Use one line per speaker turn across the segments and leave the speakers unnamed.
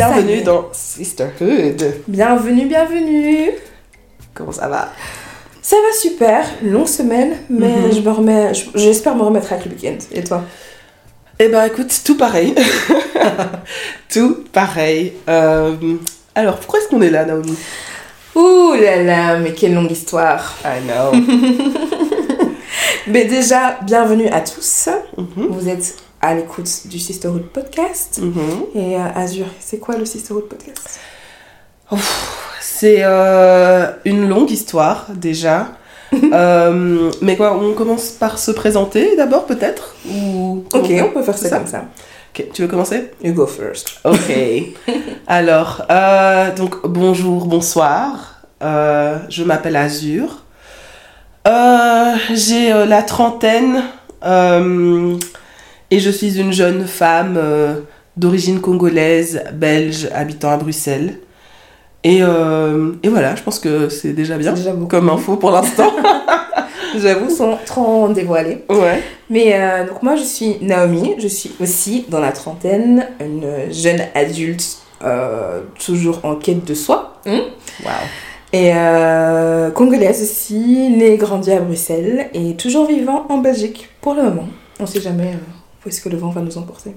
Bienvenue dans Sisterhood.
Bienvenue, bienvenue.
Comment ça va?
Ça va super, longue semaine, mais
Mhm.
je me remets, je- j'espère me remettre avec le week-end. Et toi?
Eh ben écoute, tout pareil. tout pareil. Euh, alors, pourquoi est-ce qu'on est là, Naomi?
Ouh là là, mais quelle longue histoire.
I know.
Mais déjà, bienvenue à tous.
Mhm,
Vous êtes à l'écoute du Sisterhood Podcast.
mhm.
Et euh, Azur, c'est quoi le Sisterhood Podcast?
C'est euh, une longue histoire déjà. Euh, mais quoi, on commence par se présenter d'abord peut-être? Ou
Ok, on peut faire ça, comme ça.
Tu veux commencer?
You go first.
Ok. Alors, euh, donc bonjour, bonsoir. Je m'appelle Azur. J'ai la trentaine et je suis une jeune femme euh, d'origine congolaise, belge, habitant à Bruxelles. Et, euh, et voilà, je pense que c'est déjà bien
déjà
comme info pour l'instant.
J'avoue, sans trop dévoiler.
ouais.
Mais euh, donc moi je suis Naomi, je suis aussi dans la trentaine, une jeune adulte toujours en quête de soi. hein.
Wow.
Et euh, congolaise aussi, née et grandie à Bruxelles et toujours vivant en Belgique pour le moment. On sait jamais euh, où est-ce que le vent va nous emporter.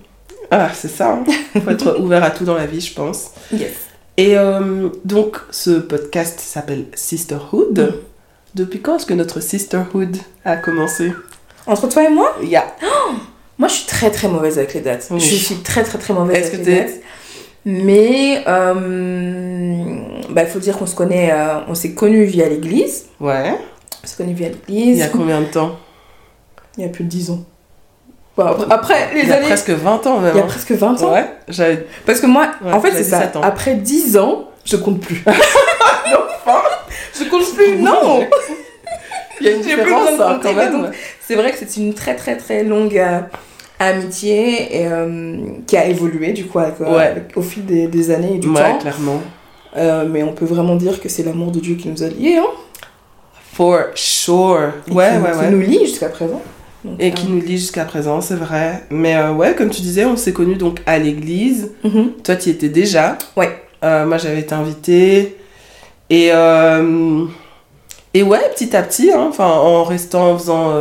Ah, c'est ça. Il faut être ouvert à tout dans la vie, je pense.
Yes.
Et euh, donc, ce podcast s'appelle Sisterhood.
Mm.
Depuis quand est-ce que notre Sisterhood a commencé?
Entre toi et moi,
Il y a.
moi je suis très très mauvaise avec les dates.
Oui.
Je suis très très très mauvaise avec
que
les
t'es-
dates. Mais euh, bah, il faut dire qu'on se connaît, euh, on s'est connus via l'église.
Ouais.
On s'est connus via
Il
l'église.
y a combien de temps?
Il y a plus de 10 ans. Bon, après, les
Il y a
années.
presque 20 ans même.
Il y a
hein.
presque 20 ans.
Ouais.
Parce que moi,
Ouais,
en fait, c'est ça.
17 ans.
Après 10 ans, je compte plus. je compte plus, non
Il y a une
J'ai plus
différence hein, quand même.
C'est vrai que c'est une très très très longue euh, amitié et, euh, qui a évolué du coup avec, euh,
Ouais.
avec- au fil des, des années et du
ouais,
temps.
clairement.
Mais on peut vraiment dire que c'est l'amour de Dieu qui nous a liés. Hein,
For sure.
et
Ouais,
qui,
ouais,
qui
ouais.
nous lie jusqu'à présent. Donc,
Et
euh,
qui nous lie jusqu'à présent, c'est vrai. Mais euh, ouais, comme tu disais, on s'est connus donc à l'église.
mhm.
Toi, tu y étais déjà.
Ouais.
Euh, moi, j'avais été invitée. Et, euh, et ouais, petit à petit, hein, en restant, en faisant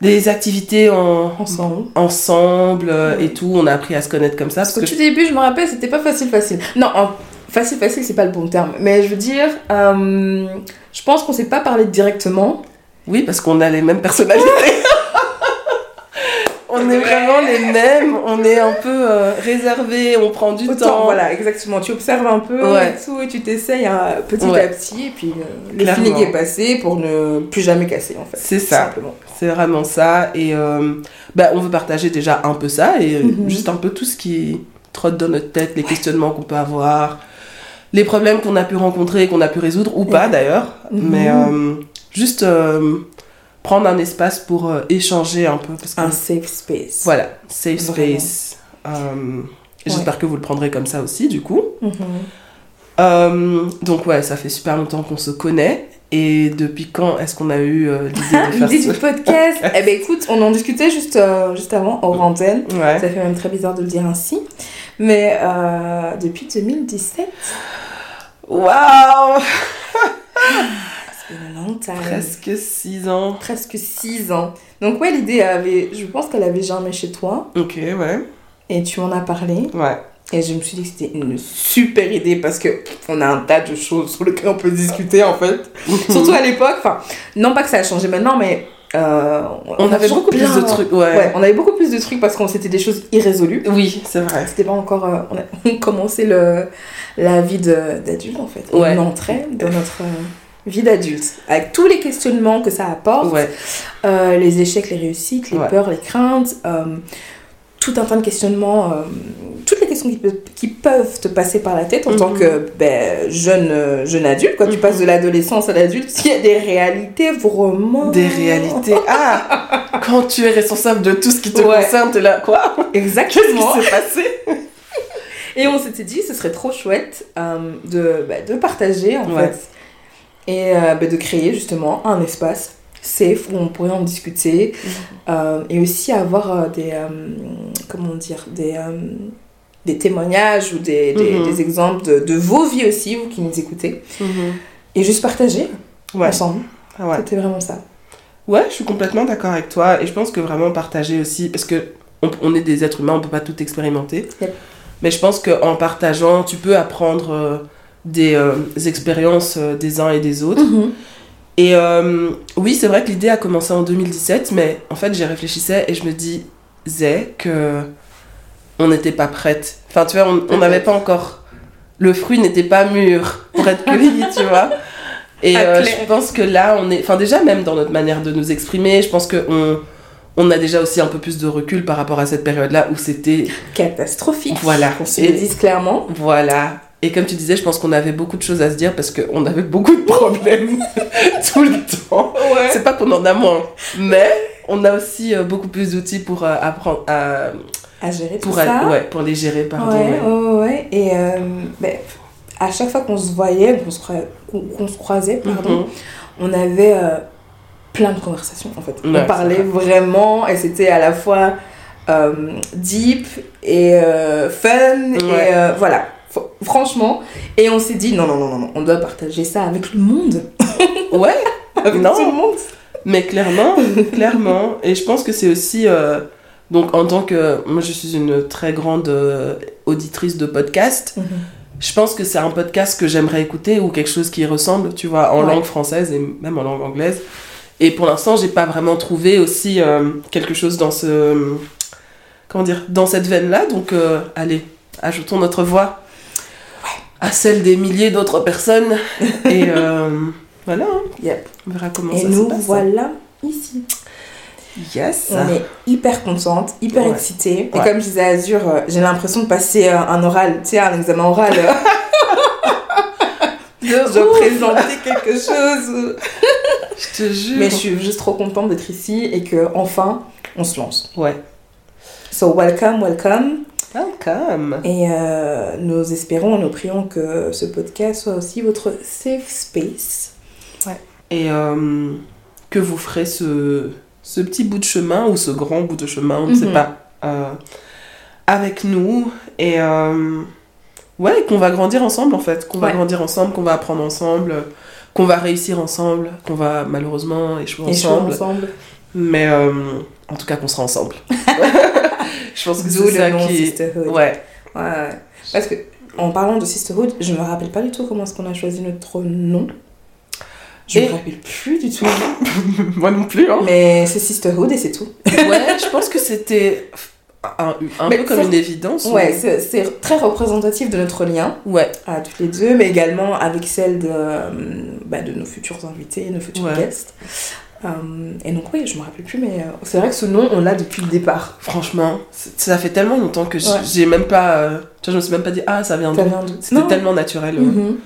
des activités en,
Ensemble.
ensemble
Ouais.
et tout, on a appris à se connaître comme ça.
Parce
Parce
qu'au
que
tout début, je me rappelle, c'était pas facile, facile. Non, en- facile, facile, c'est pas le bon terme. Mais je veux dire, je pense qu'on s'est pas parlé directement.
Oui, parce qu'on a les mêmes personnalités. on est vraiment les mêmes. On est un peu euh, réservés, on prend du
Autant,
temps.
voilà, exactement. Tu observes un peu
Ouais.
et tout, et tu t'essayes hein, petit
Ouais.
à petit, et puis euh, le feeling est passé pour ne plus jamais casser, en fait.
C'est ça. C'est vraiment ça. Et euh, bah, on veut partager déjà un peu ça et euh,
Mhm.
juste un peu tout ce qui trotte dans notre tête, les questionnements qu'on peut avoir, les problèmes qu'on a pu rencontrer, qu'on a pu résoudre ou pas d'ailleurs.
Mhm.
Mais euh, juste euh, prendre un espace pour euh, échanger un peu. Parce que,
Un safe space.
Voilà, safe space. Euh, J'espère que vous le prendrez comme ça aussi, du coup.
Mhm.
Euh, donc ouais, ça fait super longtemps qu'on se connaît. Et depuis quand est-ce qu'on a eu l'idée de faire ce...
du podcast, eh ben écoute, on en discutait juste, juste avant, hors antenne.
Ouais.
Ça fait même très bizarre de le dire ainsi. Mais depuis 2017,
Waouh
time.
Presque 6 ans.
Presque 6 ans. Donc ouais, l'idée avait, je pense qu'elle avait germé chez toi.
Ok, ouais.
Et tu m'en as parlé.
Ouais.
Et je me suis dit que c'était une super idée parce que on a un tas de choses sur lesquelles on peut discuter en fait. Surtout à l'époque. Enfin, non pas que ça a changé maintenant, mais euh,
On avait beaucoup plus
plein-
de trucs, ouais.
Ouais, on avait beaucoup plus de trucs parce qu'on c'était des choses irrésolues.
Oui, c'est vrai.
C'était pas encore. euh, on a on commençait le, la vie d'adulte en fait.
Ouais.
On entrait dans notre euh, vie d'adulte. Avec tous les questionnements que ça apporte,
Ouais.
euh, les échecs, les réussites, les
Ouais.
peurs, les craintes, euh, tout un tas de questionnements, euh, toutes les questions qui, pe- qui peuvent te passer par la tête en tant
Mhm.
que ben, jeune, jeune adulte. Quand tu
Mhm.
passes de l'adolescence à l'adulte, il y a des réalités vraiment.
Des réalités. Ah Quand tu es responsable de tout ce qui te
Ouais.
concerne, t'es là. Quoi? Qu'est-ce
Exactement.
qui s'est passé?
Et on s'était dit, ce serait trop chouette de, bah, de partager en fait. Et euh, bah, de créer justement un espace safe où on pourrait en discuter.
Mhm.
euh, et aussi avoir euh, des. comment dire Des. des témoignages ou des, des,
Mhm.
des exemples de, de vos vies aussi, vous qui nous écoutez.
Mhm.
Et juste partager
Ouais.
ensemble.
Ah ouais.
C'était vraiment ça.
Ouais, je suis complètement d'accord avec toi. Et je pense que vraiment partager aussi, parce que on, on est des êtres humains, on peut pas tout expérimenter.
Yep.
Mais je pense qu'en partageant, tu peux apprendre euh, des expériences euh, des uns et des autres. Et euh, oui, c'est vrai que l'idée a commencé en 2017, mais en fait, j'y réfléchissais et je me disais que on n'était pas prête. Enfin, tu vois, on n'avait pas encore. Le fruit n'était pas mûr pour être cueilli, tu vois. Et euh, je pense que là, on est. Enfin, déjà, même dans notre manière de nous exprimer, je pense qu'on on a déjà aussi un peu plus de recul par rapport à cette période-là où c'était.
Catastrophique.
Voilà.
On se
Et-
le dise clairement.
Voilà. Et comme tu disais, je pense qu'on avait beaucoup de choses à se dire parce qu'on avait beaucoup de problèmes tout le temps.
Ouais.
C'est pas qu'on en a moins, mais on a aussi euh, beaucoup plus d'outils pour euh, apprendre à
À gérer tout
pour,
ça.
aller- ouais, pour les gérer, pardon.
ouais,
ouais.
Et euh, ben, à chaque fois qu'on se voyait, qu'on se, croisait, pardon,
Mhm.
on avait euh, plein de conversations en fait. On parlait vraiment et c'était à la fois euh, deep et fun et voilà. Franchement, et on s'est dit non, non, non, non, non, on doit partager ça avec le monde.
Ouais,
Avec
Non.
tout le monde.
mais clairement, clairement. Et je pense que c'est aussi. euh, donc, en tant que. Moi, je suis une très grande euh, auditrice de podcasts. Je pense que c'est un podcast que j'aimerais écouter ou quelque chose qui ressemble, tu vois, en
Ouais.
langue française et même en langue anglaise. Et pour l'instant, j'ai pas vraiment trouvé aussi euh, quelque chose dans ce. Comment dire Dans cette veine-là. Donc, allez, ajoutons notre voix à celle des milliers d'autres personnes. et euh, voilà, hein.
Yep.
on verra comment
Et
ça
nous
se passe.
voilà ici.
Yes
On est hyper contente, hyper
Ouais.
excitée. Et comme je disais à Azur, euh, j'ai l'impression de passer euh, un oral, tu sais, un examen oral. euh, je présenter quelque chose.
Je te jure.
Mais je suis juste trop contente d'être ici et que enfin on se lance.
Ouais.
So welcome, welcome.
Welcome.
Et euh, nous espérons, nous prions que ce podcast soit aussi votre safe space.
Et euh, que vous ferez ce, ce petit bout de chemin ou ce grand bout de chemin, on ne sait
Mhm.
pas, euh, avec nous. Et ouais, qu'on va grandir ensemble en fait. Qu'on va
Ouais.
grandir ensemble, qu'on va apprendre ensemble, qu'on va réussir ensemble, qu'on va malheureusement échouer ensemble.
ensemble.
Mais en tout cas, qu'on sera ensemble. Je pense que c'est ça
nom
qui.
Sisterhood.
Ouais.
Ouais. Parce que, en parlant de Sisterhood, je me rappelle pas du tout comment est-ce qu'on a choisi notre nom. Je
Et-
me rappelle plus du tout.
Moi non plus. Hein.
Mais c'est Sisterhood et c'est tout.
Ouais, je pense que c'était un, un peu comme une évidence.
Ouais, c'est c'est très représentatif de notre lien
Ouais.
à toutes les deux, mais également avec celle de, euh, bah, de nos futurs invités, nos futurs
Ouais.
guests. Euh, et donc, oui, je me rappelle plus, mais euh, c'est vrai que ce nom, on l'a depuis le départ.
Franchement, ça fait tellement longtemps que
Ouais.
j'ai même pas. euh, tu vois, je me suis même pas dit, ah, ça vient d'où C'était tellement naturel euh,
Mhm.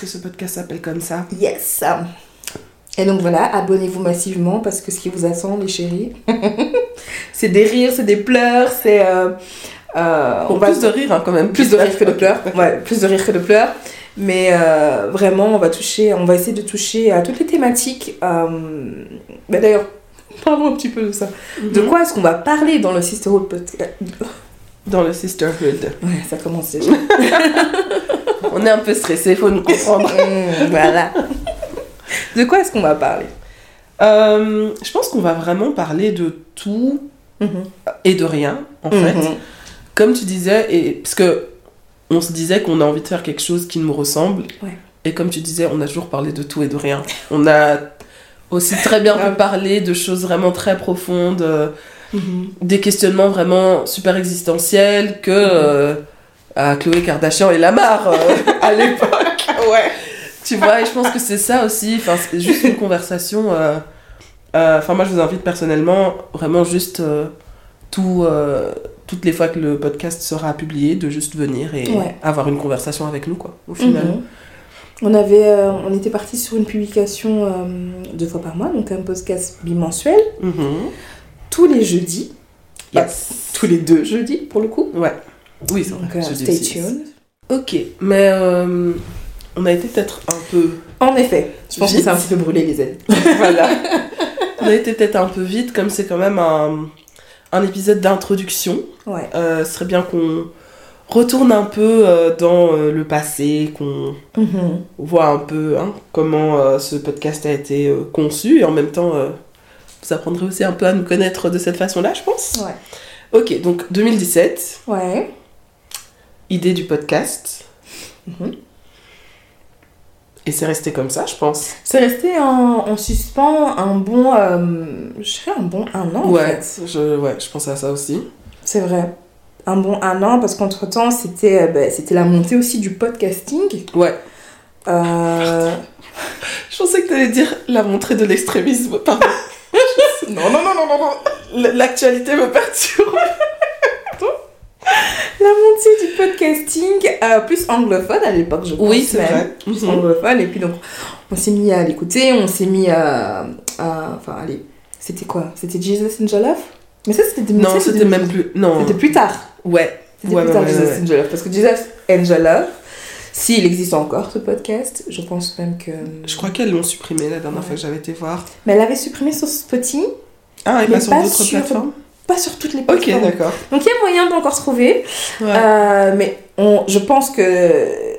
que ce podcast s'appelle comme ça.
Yes. Et donc voilà, abonnez-vous massivement parce que ce qui vous attend, les chéris, c'est des rires, c'est des pleurs, c'est. euh, on va
plus de rire, hein, quand même.
plus de rire que de pleurs. Ouais, plus de rire que de pleurs. Mais euh, vraiment, on va toucher, on va essayer de toucher à toutes les thématiques. euh, bah D'ailleurs, parlons un petit peu de ça. De
Mhm.
quoi est-ce qu'on va parler dans le Sisterhood podcast?
Dans le Sisterhood.
Ouais, ça commence déjà.
On est un peu stressé, faut nous comprendre.
Mmh, voilà. De quoi est-ce qu'on va parler?
Euh, je pense qu'on va vraiment parler de tout et de rien, en fait.
Mhm.
Comme tu disais, et parce que on se disait qu'on a envie de faire quelque chose qui nous ressemble.
Ouais.
Et comme tu disais, on a toujours parlé de tout et de rien. On a aussi très bien pu
Grave.
parler de choses vraiment très profondes, euh,
Mhm.
des questionnements vraiment super existentiels que euh, à Chloé Kardashian et Lamar euh, à l'époque.
Ouais.
Tu vois, et je pense que c'est ça aussi. Enfin, c'est juste une conversation. Enfin, moi, je vous invite personnellement, vraiment juste tout, toutes les fois que le podcast sera publié, de juste venir et
Ouais.
avoir une conversation avec nous, quoi. Au final.
Mhm. On, avait, euh, on était parti sur une publication euh, deux fois par mois, donc un podcast bimensuel,
Mhm.
tous les jeudis. Bah,
Yes.
tous les deux jeudis, pour le coup.
Ouais. Oui, c'est
Donc,
vrai.
euh,
je dis
stay tuned.
Ok, mais euh, on a été peut-être un peu.
En effet, je pense que
Vite.
c'est un petit peu brûlé, les amis.
voilà. On a été peut-être un peu vite, comme c'est quand même un, un épisode d'introduction.
Ouais.
Euh, ce serait bien qu'on retourne un peu euh, dans euh, le passé, qu'on
Mhm.
voit un peu hein, comment ce podcast a été conçu et en même temps, vous apprendrez aussi un peu à nous connaître de cette façon-là, je pense.
Ouais.
Ok, donc 2017,
Ouais.
idée du podcast.
Mhm.
Et c'est resté comme ça, je pense.
C'est resté en, en suspens un bon. euh, je dirais un bon un an en
ouais,
fait.
je, ouais, je pensais à ça aussi.
C'est vrai. Un bon un an parce qu'entre temps c'était euh, ben, c'était la montée aussi du podcasting.
Ouais.
Euh,
Je pensais que tu allais dire la montée de l'extrémisme, pardon.
Non, non, non, non, non, non.
L'actualité me perturbe.
La montée du podcasting, euh, plus anglophone à l'époque, je pense.
Oui, c'est vrai.
Plus
Mhm.
anglophone. Et puis donc, on s'est mis à l'écouter, on s'est mis à. à- Enfin, allez, c'était quoi? C'était Jesus and Jollof? Mais ça, c'était 2017
Non, c'était
2018?
même plus. Non.
C'était plus tard.
Ouais.
C'était
Ouais,
plus
ouais,
tard,
ouais,
Jesus and Jollof. Parce que Jesus and Jollof, s'il existe encore ce podcast, je pense même que.
Je crois qu'elles l'ont supprimé la dernière fois que j'avais été voir.
Mais elle avait supprimé sur Spotify,
Ah, et
Mais
pas sur
pas
d'autres plateformes
pas sur toutes les
Ok,
plateformes.
d'accord.
Donc il y a moyen d'encore trouver.
Ouais.
Euh, mais on, je pense que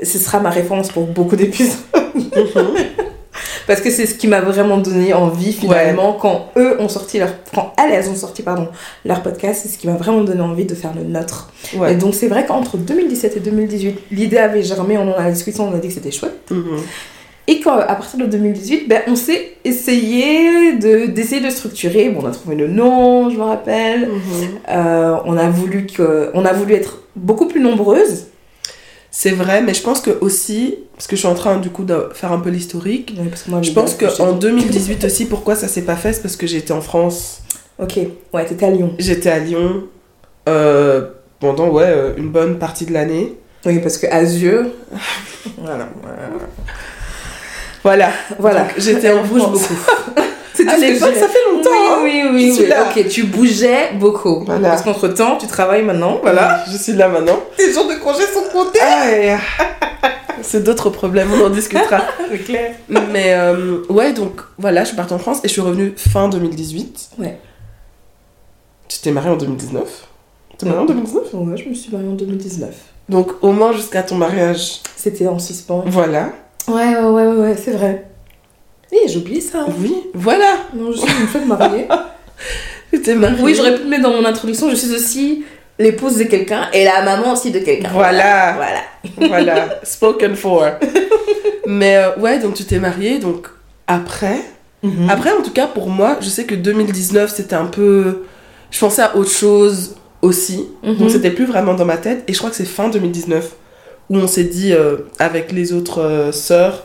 ce sera ma référence pour beaucoup d'épisodes.
Mhm.
Parce que c'est ce qui m'a vraiment donné envie finalement quand eux ont sorti leur. Quand elles, ont sorti pardon, leur podcast, c'est ce qui m'a vraiment donné envie de faire le nôtre.
Ouais.
Et donc c'est vrai qu'entre 2017 et 2018, l'idée avait germé, on en a discuté, on a dit que c'était chouette.
Mhm.
Et qu'à partir de 2018, ben, on s'est essayé de, d'essayer de structurer. Bon, on a trouvé le nom, je me rappelle.
Mhm.
Euh, on, a voulu que, on a voulu être beaucoup plus nombreuses.
C'est vrai, mais je pense que aussi, parce que je suis en train du coup de faire un peu l'historique,
Ouais, parce que moi,
je pense qu'en
j'ai-
2018 aussi, pourquoi ça s'est pas fait, c'est parce que j'étais en France.
Ok, ouais, t'étais à Lyon.
J'étais à Lyon euh, pendant ouais, euh, une bonne partie de l'année.
Oui, parce que Azure. voilà.
Voilà.
Voilà.
Donc, j'étais en
bouge beaucoup. C'est
À l'époque, ça fait longtemps. hein.
Oui, oui,
Je
oui. oui. Ok, tu bougeais beaucoup.
Voilà.
Parce qu'entre temps, tu travailles maintenant. Voilà.
Je suis là maintenant.
Tes jours de congé sont comptés.
Ah, euh, C'est d'autres problèmes, on en discutera.
C'est clair.
Mais euh, ouais, donc voilà, je suis partie en France et je suis revenue fin 2018.
Ouais.
Tu t'es mariée en 2019 T'es mariée en 2019
Ouais, je me suis mariée en 2019.
Donc au moins jusqu'à ton mariage.
C'était en suspens.
Voilà.
Ouais, ouais, ouais, ouais, c'est vrai. Et j'ai oublié ça. hein.
Oui, voilà.
Non, je suis une femme mariée.
T'es mariée.
oui, j'aurais pu le mettre dans mon introduction. Je suis aussi l'épouse de quelqu'un et la maman aussi de quelqu'un.
Voilà.
Voilà.
Voilà, spoken for. Mais euh, ouais, donc tu t'es mariée, donc après.
Mhm.
Après, en tout cas, pour moi, je sais que 2019, c'était un peu. Je pensais à autre chose aussi.
Mhm.
Donc c'était plus vraiment dans ma tête. Et je crois que c'est fin 2019 où on s'est dit euh, avec les autres euh, sœurs.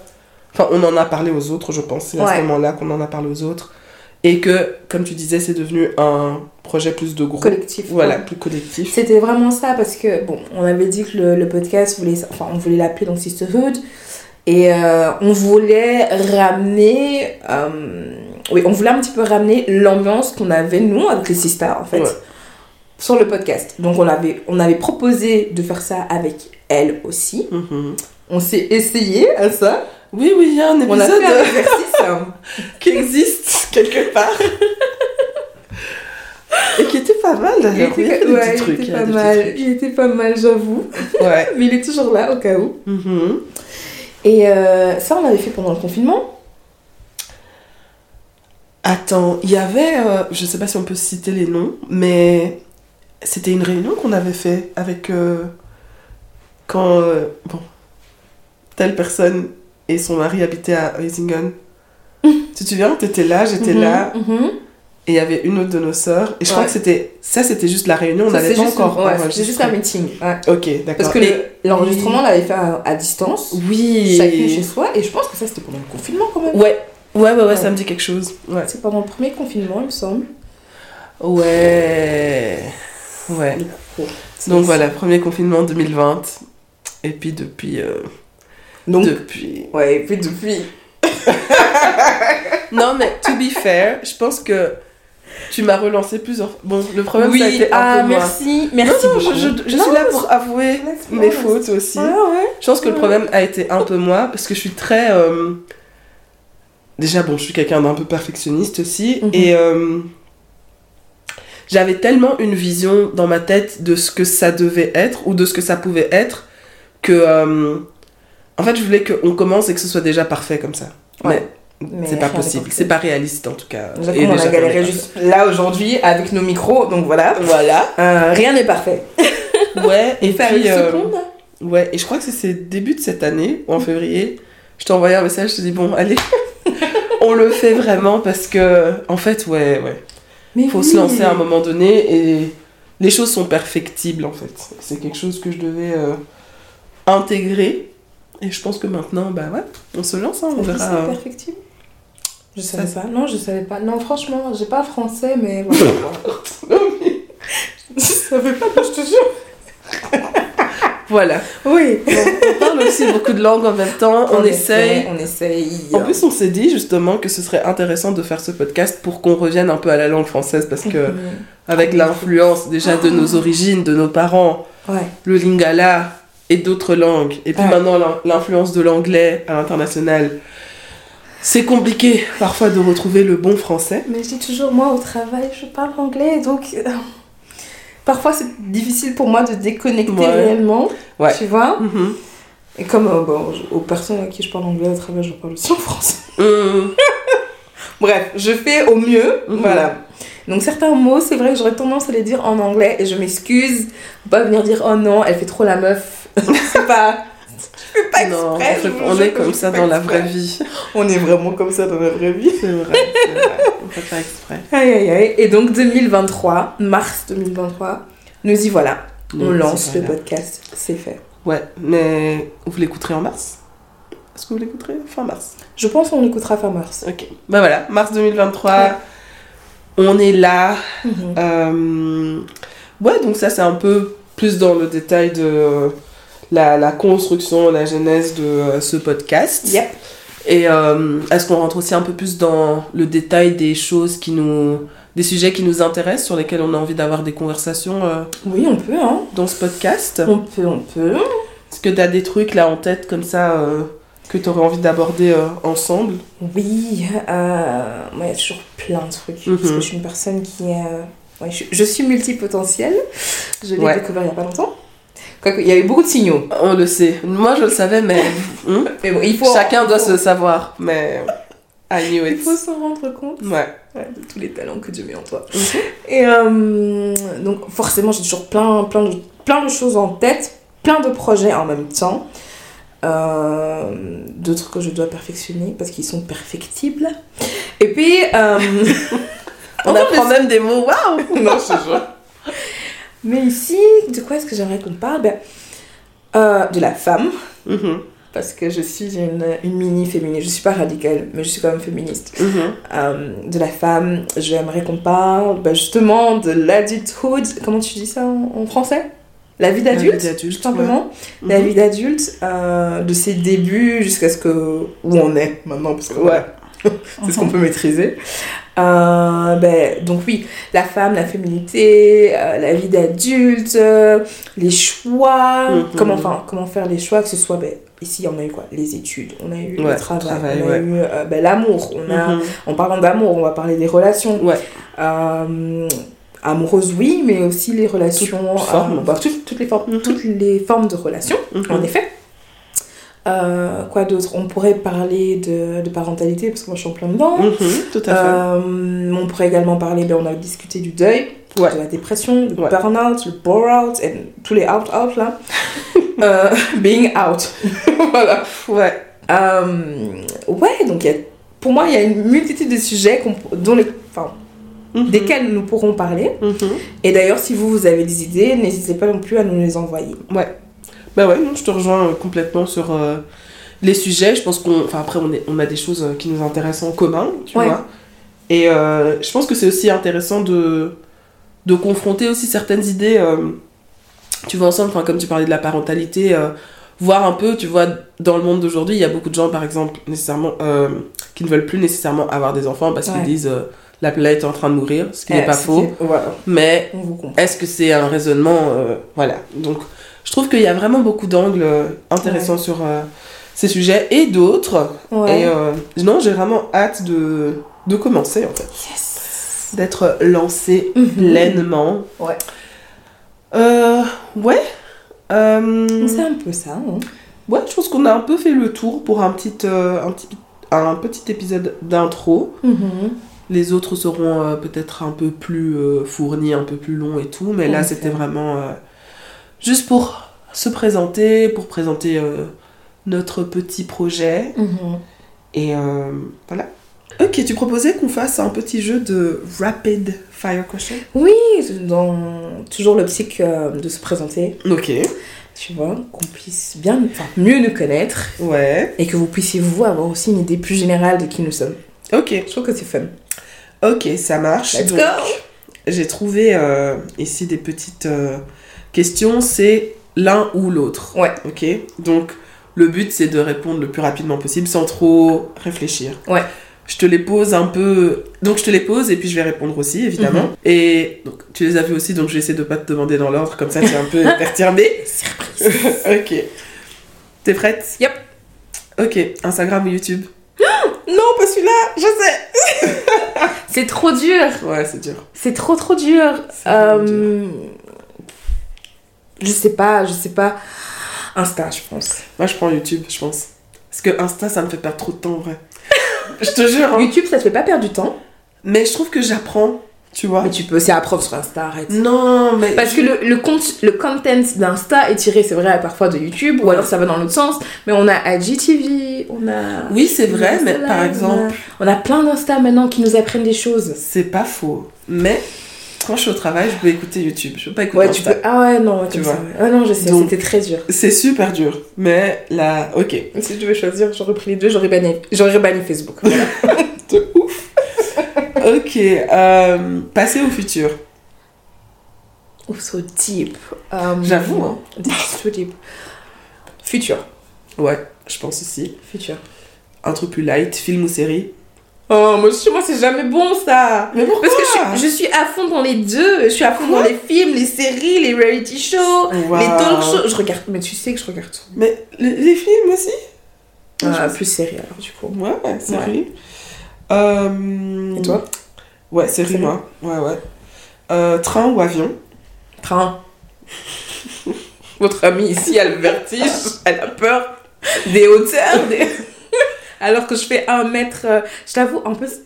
Enfin, on en a parlé aux autres, je pense. C'est à
Ouais.
ce moment-là qu'on en a parlé aux autres. Et que, comme tu disais, c'est devenu un projet plus de groupe.
collectif.
Voilà,
ouais.
plus collectif.
C'était vraiment ça parce que, bon, on avait dit que le, le podcast, voulait, enfin, on voulait l'appeler donc Sisterhood. Et euh, on voulait ramener. oui, on voulait un petit peu ramener l'ambiance qu'on avait, nous, avec les sisters, en fait,
Ouais.
Sur le podcast. Donc, on avait, on avait proposé de faire ça avec elle aussi.
Mhm.
On s'est essayé à ça.
Oui, oui, il y a un
On a
épisode
fait un exercice. hein.
qui existe quelque part. Et qui était pas mal
Il
d'ailleurs. Il a
était, ouais, il
trucs.
était
il a
pas mal. Il était pas mal, j'avoue.
Ouais.
Mais il est toujours là, au cas où.
Mhm.
Et euh, ça, on avait fait pendant le confinement.
Attends, il y avait, euh, je sais pas si on peut citer les noms, mais c'était une réunion qu'on avait fait avec euh, quand euh, bon telle personne et son mari habitaient à Heusingen. tu te souviens, t'étais là, j'étais
Mhm,
là,
mhm.
et il y avait une autre de nos sœurs. Et je crois que c'était ça, c'était juste la réunion, on n'avait pas encore
ouais. C'est juste un meeting. ouais.
Ok, d'accord.
Parce que l'enregistrement, on l'avait fait à, à distance.
oui.
Chacune chez soi. Et je pense que ça, c'était pendant le confinement quand même.
Ouais. Ouais, ouais, ouais,
Ouais.
ça me dit quelque chose. Ouais.
C'est pendant le premier confinement, il me semble.
Ouais. Ouais. Donc voilà, premier confinement 2020. Et puis depuis. euh,
Donc,
depuis.
ouais, et puis depuis.
Non, mais to be fair, je pense que tu m'as relancé plusieurs Bon, le problème,
oui,
ça a été un
ah,
peu moi.
merci. Merci
non, non, je, je- je
Non,
suis là pour avouer mes fautes aussi.
Ouais, ouais.
Je pense que le problème a été un peu moi, parce que je suis très. euh, Déjà, bon, je suis quelqu'un d'un peu perfectionniste aussi.
Mhm.
Et euh, j'avais tellement une vision dans ma tête de ce que ça devait être ou de ce que ça pouvait être que euh, en fait je voulais qu'on commence et que ce soit déjà parfait comme ça.
Ouais.
Mais,
Mais
c'est pas possible, c'est pas réaliste en tout cas. Et
on a galéré juste là aujourd'hui avec nos micros, donc voilà.
Voilà.
Euh, rien n'est parfait.
Ouais, et
Faire
puis euh, ouais, et je crois que c'est- c'est début de cette année ou en février, je t'ai envoyé un message, je te dis bon, allez. on le fait vraiment parce que en fait, ouais, ouais.
Mais
faut
oui.
se lancer à un moment donné et les choses sont perfectibles en fait. C'est quelque chose que je devais euh, intégrer et je pense que maintenant, bah ouais, on se lance, hein, on
Ça,
verra.
c'est
euh.
perfectible? Je
Ça,
savais
c'est-
pas. Non, je savais pas. Non, franchement, j'ai pas français, mais voilà. je savais pas, je te jure.
Voilà.
Oui.
Bon, on parle aussi beaucoup de langues en même temps, on, essaye.
On essaye.
En plus, on s'est dit justement que ce serait intéressant de faire ce podcast pour qu'on revienne un peu à la langue française parce que avec l'influence déjà de nos origines, de nos parents,
Ouais.
le lingala et d'autres langues, et puis
Ouais.
maintenant l'in- l'influence de l'anglais à l'international, c'est compliqué parfois de retrouver le bon français.
Mais je dis toujours, moi au travail, je parle anglais, donc euh, parfois c'est difficile pour moi de déconnecter
Ouais.
réellement.
Ouais.
Tu vois
Mhm.
Et comme euh, bon, aux personnes à qui je parle anglais au travail, je parle aussi en français.
Mhm.
Bref, je fais au mieux.
Mhm.
Voilà. Donc certains mots, c'est vrai que j'aurais tendance à les dire en anglais et je m'excuse. Pas venir dire oh non, elle fait trop la meuf. c'est pas. Fais pas exprès.
Non, on, fait- est comme ça dans la vraie vie.
On est vraiment comme ça dans la vraie vie.
C'est vrai, c'est vrai. On fait pas exprès.
Aïe aïe aïe. Et donc 2023, mars 2023, nous y voilà. On lance le podcast, c'est fait.
Ouais, mais vous l'écouterez en mars? Est-ce que vous l'écouterez fin mars?
Je pense qu'on l'écoutera fin mars.
Ok. Bah voilà, mars 2023, on est là.
Mhm.
Euh, Ouais, donc ça c'est un peu plus dans le détail de la, la construction, la genèse de euh, ce podcast.
Yep.
Et euh, est-ce qu'on rentre aussi un peu plus dans le détail des choses qui nous... des sujets qui nous intéressent, sur lesquels on a envie d'avoir des conversations euh,
Oui, on peut, hein.
dans ce podcast?
On peut, on peut.
Est-ce que tu as des trucs là en tête comme ça euh, que tu aurais envie d'aborder ensemble?
Oui, moi, il y a toujours plein de trucs.
Mhm.
Parce que je suis une personne qui est. ouais, je, je suis multipotentielle. Je l'ai
Ouais.
découvert il n'y a pas longtemps. Il y a eu beaucoup de signaux.
On le sait. Moi je le savais, mais hmm,
Mais bon, il faut.
chacun doit se savoir. Mais I knew
Il faut s'en rendre compte
Ouais.
ouais, de tous les talents que Dieu met en toi. Et euh, donc, forcément, j'ai toujours plein, plein, de, plein de choses en tête, plein de projets en même temps. Euh, D'autres que je dois perfectionner parce qu'ils sont perfectibles. Et puis. euh,
On
enfin,
apprend même des mots. Waouh
non, je te jure. Mais ici, de quoi est-ce que j'aimerais qu'on parle? Ben, euh, De la femme,
Mhm,
parce que je suis une, une mini-féministe. Je suis pas radicale, mais je suis quand même féministe.
mhm.
Euh, de la femme, j'aimerais qu'on parle ben, justement de l'adulthood. Comment tu dis ça en, en français? La vie
La vie
d'adulte tout simplement.
ouais.
La vie d'adulte, euh, de ses débuts jusqu'à ce que. où on est maintenant, parce que c'est ce qu'on peut maîtriser. Euh, ben, donc oui, la femme, la féminité, euh, la vie d'adulte, euh, les choix,
Mhm.
comment, enfin, comment faire les choix, que ce soit, ben, ici on a eu quoi? Les études, on a eu
Ouais,
le travail,
travail,
on a
ouais.
eu ben, l'amour, on a,
Mhm.
en parlant d'amour, on va parler des relations.
Ouais.
Amoureuses, oui, mais aussi les relations,
Toutes formes.
bah, toutes, toutes les formes, toutes les formes de relations, en effet. Euh, quoi d'autre? On pourrait parler de, de parentalité, parce que moi je suis en plein dedans.
Mhm, Tout à fait.
Euh, on pourrait également parler, ben, on a discuté du deuil,
Ouais.
de la dépression, du
Ouais.
burn-out, le bore-out, et tous les out-out là. Euh, being out. voilà.
Ouais.
Ouais, donc il y a- pour moi, il y a une multitude de sujets dont les, enfin,
Mhm.
desquels nous pourrons parler.
Mhm.
Et d'ailleurs, si vous, vous avez des idées, n'hésitez pas non plus à nous les envoyer.
Bah ouais, non, je te rejoins euh, complètement sur euh, les sujets. Je pense qu'on. Enfin, après, on, est, on a des choses euh, qui nous intéressent en commun, tu
Ouais.
vois. Et euh, je pense que c'est aussi intéressant de, de confronter aussi certaines idées, euh, tu vois, ensemble, enfin, comme tu parlais de la parentalité, voir un peu, tu vois, dans le monde d'aujourd'hui, il y a beaucoup de gens, par exemple, nécessairement, qui ne veulent plus nécessairement avoir des enfants parce qu'ils disent la planète est en train de mourir, ce qui n'est
Eh,
pas faux.
Voilà,
Mais est-ce que c'est un raisonnement Voilà. Donc, je trouve qu'il y a vraiment beaucoup d'angles euh, intéressants sur euh, ces sujets et d'autres.
Ouais.
Et euh, non, j'ai vraiment hâte de, de commencer en fait.
Yes.
d'être lancé
Mhm.
pleinement.
Ouais.
Euh, ouais.
C'est un peu ça. hein.
ouais, je pense qu'on a un peu fait le tour pour un petit, un petit, un petit épisode d'intro.
Mhm.
Les autres seront euh, peut-être un peu plus euh, fournis, un peu plus longs et tout, mais là c'était vraiment euh, juste pour se présenter, pour présenter euh, notre petit projet.
Mhm.
Et euh, voilà. Ok, tu proposais qu'on fasse un petit jeu de rapid fire question?
Oui, dans toujours l'optique euh, de se présenter,
Ok.
tu vois, qu'on puisse bien, enfin, mieux nous connaître
Ouais.
et que vous puissiez vous avoir aussi une idée plus générale de qui nous sommes.
Ok.
Je trouve que c'est fun.
Ok, ça marche.
Let's
Donc,
go
J'ai trouvé euh, ici des petites questions. C'est l'un ou l'autre.
Ouais.
Ok. Donc le but c'est de répondre le plus rapidement possible sans trop réfléchir.
Ouais.
Je te les pose un peu. Donc je te les pose et puis je vais répondre aussi évidemment.
Mhm.
Et donc tu les as vus aussi donc je vais essayer de pas te demander dans l'ordre comme ça tu es un peu perturbée.
Surprise
ok. T'es prête?
Yep.
Ok. Instagram ou YouTube?
Non, pas celui-là, je sais C'est trop dur
Ouais c'est dur.
C'est trop trop dur. Euh, Je sais pas, je sais pas. Insta, je pense.
Moi je prends YouTube je pense. Parce que Insta ça me fait perdre trop de temps en vrai. je te jure. hein.
YouTube, ça te fait pas perdre du temps,
Mais je trouve que j'apprends, tu vois.
mais tu peux aussi apprendre sur Insta, arrête.
Non, mais.
Parce que le, le, compte, le content d'Insta est tiré, c'est vrai, parfois de YouTube, ou alors ça va dans l'autre sens. Mais on a IGTV, on a.
Oui, c'est vrai, mais par exemple,
On a, on a plein d'Insta maintenant qui nous apprennent des choses.
c'est pas faux. Mais quand je suis au travail, je peux écouter YouTube. Je peux pas écouter
Ouais, tu
Insta.
peux. Ah ouais, non,
Tu vois.
ça. ouais. Ah non, je sais, c'était très dur.
C'est super dur. Mais là, ok.
Si je devais choisir, j'aurais pris les deux, j'aurais banni, j'aurais banni Facebook.
De ouf. ok. euh, passer au futur.
Oh, so deep. Um,
J'avoue, hein.
So deep. Futur.
Ouais, je pense aussi.
Futur.
Un truc plus light, film ou série?
Oh, moi, chez moi, c'est jamais bon, ça.
Mais pourquoi
Parce que je suis, je suis à fond dans les deux. Je suis à fond
Quoi
dans les films, les séries, les reality shows,
Wow.
les talk shows. Je regarde, mais tu sais que je regarde tout.
Mais les, films aussi?
Ah, plus série alors, du coup.
Ouais, ouais, série. Euh,
Et toi?
Ouais, série,
Série.
moi. Ouais, ouais. Euh, train ou avion?
Train. Votre amie ici a le vertige, elle a peur des hauteurs. des- Alors que je fais un mètre. euh, Je t'avoue, en plus,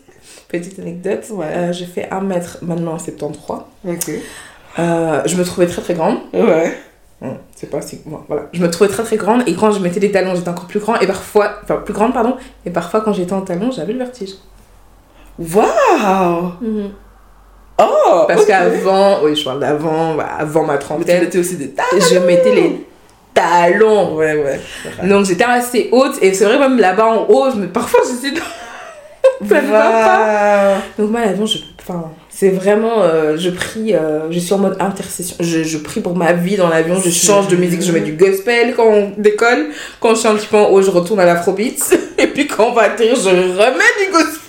petite anecdote,
Ouais.
euh, je fais un mètre maintenant 73.
Ok.
Euh, je me trouvais très très grande.
Ouais.
Bon, c'est pas si. bon, voilà. Je me trouvais très très grande et quand je mettais des talons, j'étais encore plus grand et parfois. Enfin, plus grande, pardon. Et parfois, quand j'étais en talons, j'avais le vertige.
Waouh Oh
Parce qu'avant, oui, je parle d'avant, bah, avant ma
Mais tu
trentaine,
mettais aussi des tas.
je mettais les talons.
Ouais, ouais.
Donc j'étais assez haute et c'est vrai même là-bas en haut, je me... parfois j'étais dans... Ça me va pas. Donc moi l'avion, je... enfin, c'est vraiment, euh, je prie, euh, je suis en mode intercession, je, je prie pour ma vie dans l'avion, je change de musique, je mets du gospel quand on décolle, quand je suis un petit peu en haut, je retourne à l'afrobeat et puis quand on va atterrir, je remets du gospel.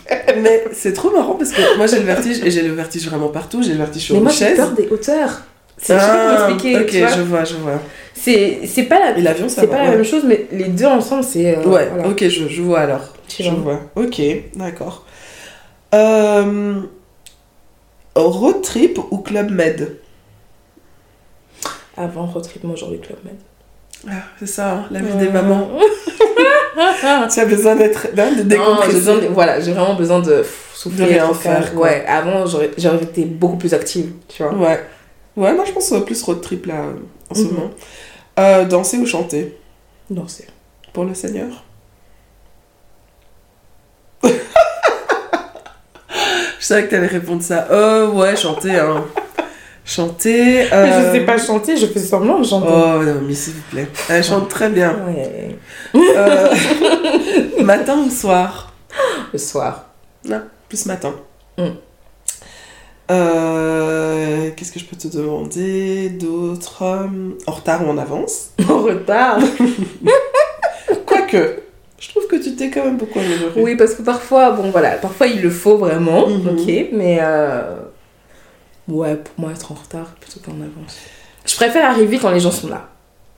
Mais c'est trop marrant parce que moi j'ai le vertige et j'ai le vertige vraiment partout. J'ai le vertige sur
Mais
une
moi j'ai peur des hauteurs. C'est je
Ah,
comment expliquer,
Ok,
tu vois.
je vois, je vois.
C'est c'est pas la
l'avion,
c'est pas la même chose mais les deux ensemble c'est euh,
Ouais,
voilà.
ok, je, je vois alors. Je
vois.
Ok, d'accord. Euh, road trip ou club med?
Avant road trip, moi aujourd'hui Club Med.
Ah, C'est ça, hein, la vie des mamans. Tu as besoin d'être là, de décompresser.
besoin de- voilà, j'ai vraiment besoin de souffler,
De rien faire, quoi.
Ouais, avant j'aurais j'aurais été beaucoup plus active, tu vois.
Ouais. Ouais, moi je pense plus road trip là en ce
Mhm.
moment. Euh, danser ou chanter?
Non, c'est.
pour le Seigneur? Je savais que t'allais répondre ça. Euh, ouais, chanter, hein. Chanter.
Mais
euh,
Je sais pas chanter, je fais semblant de chanter.
Oh non, mais s'il vous plaît. Elle chante très bien.
Ouais.
Euh, matin ou soir?
Le soir.
Plus matin.
Mm.
Euh, Qu'est-ce que je peux te demander d'autre Euh, En retard ou en avance?
En retard.
Quoique, je trouve que tu t'es quand même beaucoup améliorée.
Oui, parce que parfois, bon voilà, parfois il le faut vraiment,
Mhm.
ok, mais euh... ouais, pour moi être en retard plutôt qu'en avance. Je préfère arriver quand les gens sont là.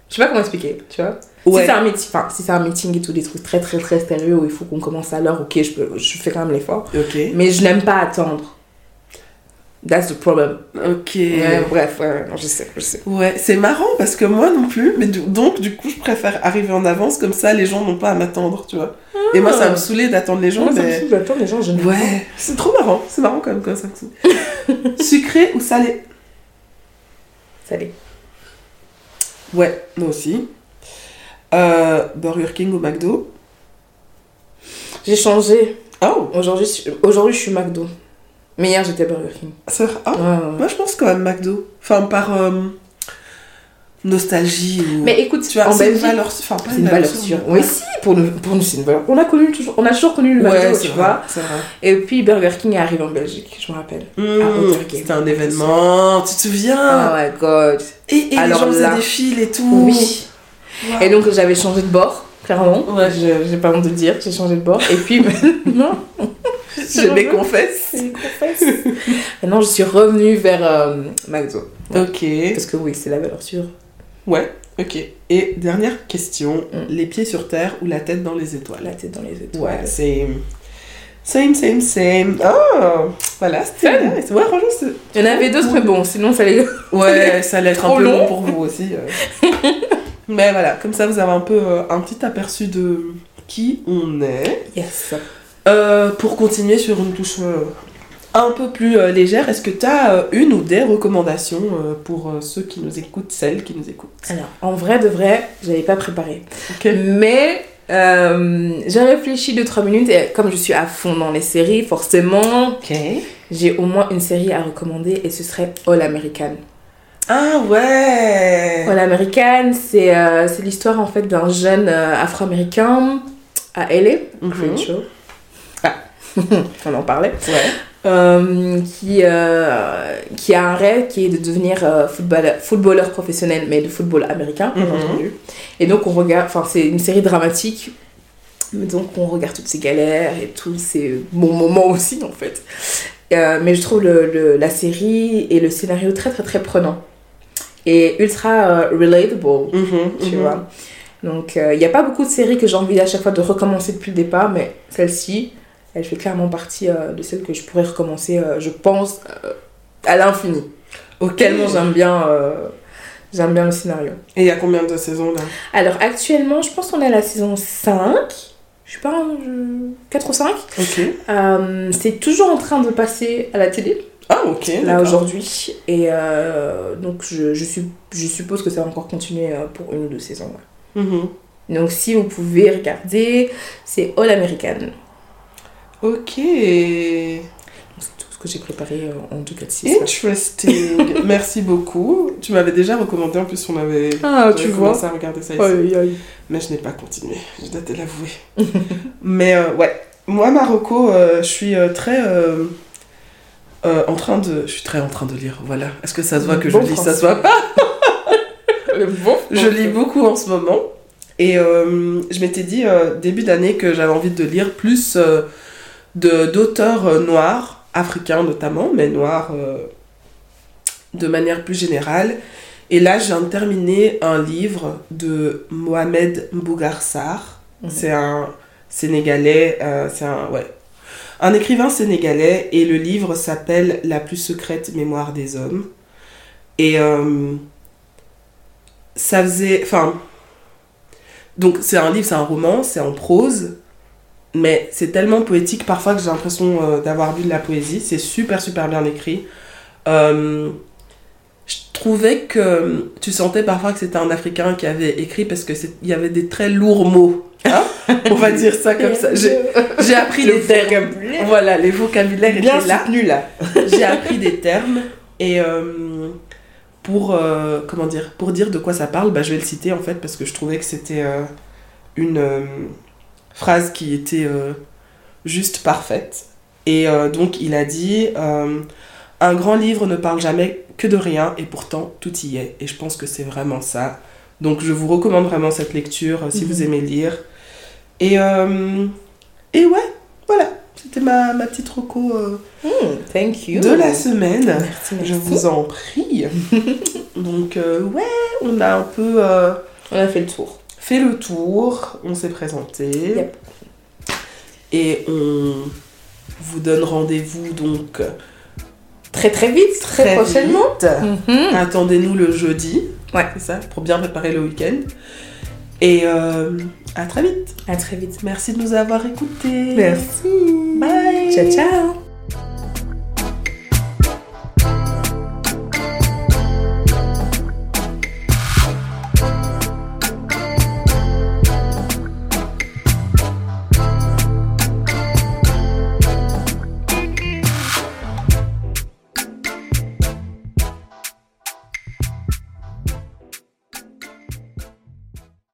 Je sais pas comment expliquer, tu vois.
Ouais.
Si c'est un meeting, enfin, si c'est un meeting et tout, des trucs très très très sérieux où il faut qu'on commence à l'heure, ok, je, peux, je fais quand même l'effort.
Ok.
Mais je n'aime pas attendre. That's the problem.
Ok.
Ouais, bref, ouais, non, je sais, je sais.
Ouais, c'est marrant parce que moi non plus, mais du- donc du coup je préfère arriver en avance comme ça les gens n'ont pas à m'attendre, tu vois. Et moi ça me saoulait d'attendre les gens,
Moi, ça me
mais...
saoule d'attendre les gens, je
Ouais, c'est trop marrant, c'est marrant quand même comme ça. Sucré ou salé?
Salut.
Ouais, moi aussi. Euh, Burger King ou McDo?
J'ai changé.
Oh
Aujourd'hui, aujourd'hui, je suis McDo. Mais hier, j'étais Burger King.
c'est vrai? Ah,
Ouais, ouais.
Moi je pense quand même McDo. Enfin par euh, nostalgie ou...
Mais écoute,
tu vois,
en
c'est une valeur... Enfin, pas
c'est une valeur sûre. Oui, si, pour nous, pour nous c'est une valeur. On a, connu toujours, on a toujours connu le McDo, tu vois.
vrai.
Et puis Burger King est arrivé en Belgique, je me rappelle.
Mmh. C'était un événement, tu te souviens?
Oh my god.
Et, et
Alors
les gens faisaient des fils et tout.
Oui.
Wow.
Et donc j'avais changé de bord, clairement.
Ouais.
Je- J'ai pas honte de le dire, j'ai changé de bord. Et puis maintenant,
je les confesse.
je les confesse. Maintenant, je suis revenue vers euh, McDo.
Ok.
Parce que oui, c'est la valeur sûre.
Ouais, ok. Et dernière question,
Mm.
les pieds sur terre ou la tête dans les étoiles?
La tête dans les étoiles.
Ouais, c'est... Same, same, same. Oh, voilà, c'était... Ouais, franchement, c'est...
Il y en avait d'autres, mais bon, sinon ça les.
Ouais, ça allait être un
Trop
peu long
long.
pour vous aussi. euh. Mais voilà, comme ça, vous avez un peu euh, un petit aperçu de qui on est.
Yes.
Euh, pour continuer sur une touche euh, un peu plus euh, légère, est-ce que tu as une ou des recommandations pour ceux qui nous écoutent, celles qui nous écoutent?
Alors, en vrai de vrai, j'avais pas préparé.
Ok.
Mais euh, j'ai réfléchi 2-3 minutes et comme je suis à fond dans les séries, forcément,
Ok.
j'ai au moins une série à recommander et ce serait All American.
Ah ouais
All American, c'est euh, l'histoire en fait d'un jeune euh, afro-américain à LA,
Mhm.
Crenshaw. on en parlait.
Ouais.
Euh, qui, euh, qui a un rêve qui est de devenir euh, footballeur, footballeur professionnel, mais de football américain, bien
Mhm.
entendu. Et donc on regarde, enfin c'est une série dramatique, mais donc on regarde toutes ces galères et tous ces bons moments aussi en fait. Euh, mais je trouve le, le- la série et le scénario très très très prenant et ultra relatable,
Mhm,
tu
mhm.
vois. Donc il n'y a pas beaucoup de séries que j'ai envie à chaque fois de recommencer depuis le départ, mais celle-ci, elle fait clairement partie euh, de celles que je pourrais recommencer, euh, je pense, euh, à l'infini. Tellement j'aime bien, j'aime bien le scénario.
Et il y a combien de saisons là?
Alors actuellement, je pense qu'on est à la saison 5. Je suis pas... je- 4 ou 5.
Ok.
Euh, c'est toujours en train de passer à la télé,
Ah ok.
là aujourd'hui. Et euh, donc je, je, suis, je suppose que ça va encore continuer pour une ou deux saisons. ouais.
Mhm.
Donc si vous pouvez regarder, c'est All American.
Ok.
C'est tout ce que j'ai préparé euh, en tout cas de 6.
Interesting. Merci beaucoup. Tu m'avais déjà recommandé, en plus on avait...
Ah,
j'avais commencé à regarder ça ici. Mais je n'ai pas continué, je dois te l'avouer. Mais euh, ouais, moi Marocco, euh, je suis euh, très en train de, je suis très en train de lire. Voilà. Est-ce que ça se voit que
Bon
je lis? Ça
français.
se voit pas?
Bon
Je lis beaucoup en ce moment. Et je m'étais dit début d'année que j'avais envie de lire plus d'auteurs euh, noirs, africains notamment, mais noirs euh, de manière plus générale. Et là, je viens de terminer un livre de Mohamed Mbougar Sarr.
Mhm.
C'est un Sénégalais, euh, c'est un, ouais, un écrivain sénégalais. Et le livre s'appelle La plus secrète mémoire des hommes. Et euh, ça faisait. Enfin. Donc, c'est un livre, c'est un roman, c'est en prose. Mais c'est tellement poétique parfois que j'ai l'impression euh, d'avoir lu de la poésie. C'est super, super bien écrit. Euh, je trouvais que tu sentais parfois que c'était un Africain qui avait écrit parce qu'il y avait des très lourds mots. hein. On va dire ça comme ça. J'ai appris
Le
des termes. Voilà, les vocabulaires
Bien
étaient là
soutenu là.
j'ai appris des termes et euh, pour euh, comment dire pour dire de quoi ça parle bah, je vais le citer en fait parce que je trouvais que c'était euh, une euh, phrase qui était euh, juste parfaite et euh, donc il a dit euh, un grand livre ne parle jamais que de rien et pourtant tout y est et je pense que c'est vraiment ça donc je vous recommande vraiment cette lecture si vous
Mhm.
aimez lire et euh, et ouais voilà c'était ma, ma petite reco euh,
thank you.
de la semaine.
Merci, merci.
Je vous en prie. Donc, euh, ouais, on a un peu
On a fait le tour.
Fait le tour, on s'est présenté.
Yep.
Et on vous donne rendez-vous donc
très très vite, très, prochainement. Mhm.
Attendez-nous le jeudi.
Ouais.
C'est ça, pour bien préparer le week-end. Et euh, à très vite.
À très vite.
Merci de nous avoir écoutés.
Merci.
Bye.
Ciao ciao.